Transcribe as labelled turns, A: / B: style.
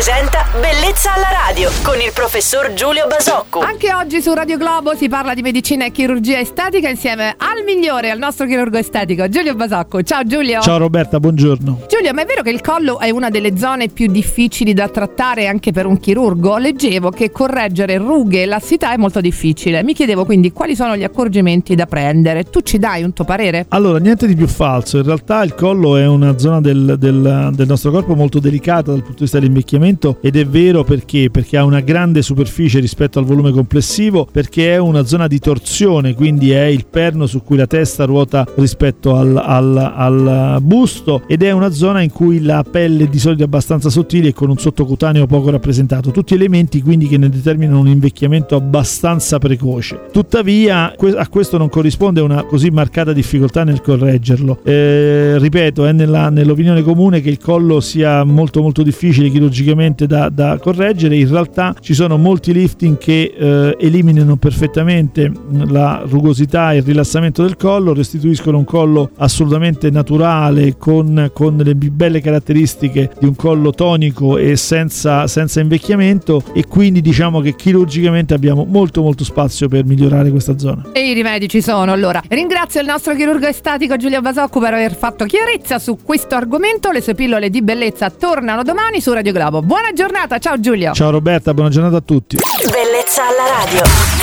A: presenta Bellezza alla radio con il professor Giulio Basocco.
B: Anche oggi su Radio Globo si parla di medicina e chirurgia estetica insieme al migliore, al nostro chirurgo estetico, Giulio Basocco. Ciao Giulio.
C: Ciao Roberta, buongiorno.
B: Giulio, ma è vero che il collo è una delle zone più difficili da trattare anche per un chirurgo? Leggevo che correggere rughe e lassità è molto difficile. Mi chiedevo quindi quali sono gli accorgimenti da prendere. Tu ci dai un tuo parere?
C: Allora, niente di più falso. In realtà il collo è una zona del, del, del nostro corpo molto delicata dal punto di vista dell'invecchiamento ed è vero perché? Perché ha una grande superficie rispetto al volume complessivo, perché è una zona di torsione, quindi è il perno su cui la testa ruota rispetto al, al, al busto ed è una zona in cui la pelle è di solito abbastanza sottile e con un sottocutaneo poco rappresentato. Tutti elementi quindi che ne determinano un invecchiamento abbastanza precoce. Tuttavia a questo non corrisponde una così marcata difficoltà nel correggerlo. Eh, ripeto, è nella, nell'opinione comune che il collo sia molto molto difficile chirurgicamente da, da correggere, in realtà ci sono molti lifting che eh, eliminano perfettamente la rugosità e il rilassamento del collo, restituiscono un collo assolutamente naturale con, con le belle caratteristiche di un collo tonico e senza, senza invecchiamento e quindi diciamo che chirurgicamente abbiamo molto molto spazio per migliorare questa zona.
B: E i rimedi ci sono allora. Ringrazio il nostro chirurgo estatico Giulio Basocco per aver fatto chiarezza su questo argomento. Le sue pillole di bellezza tornano domani su Radio Globo. Buona giornata, ciao Giulio.
C: Ciao Roberta, buona giornata a tutti.
A: Bellezza alla radio.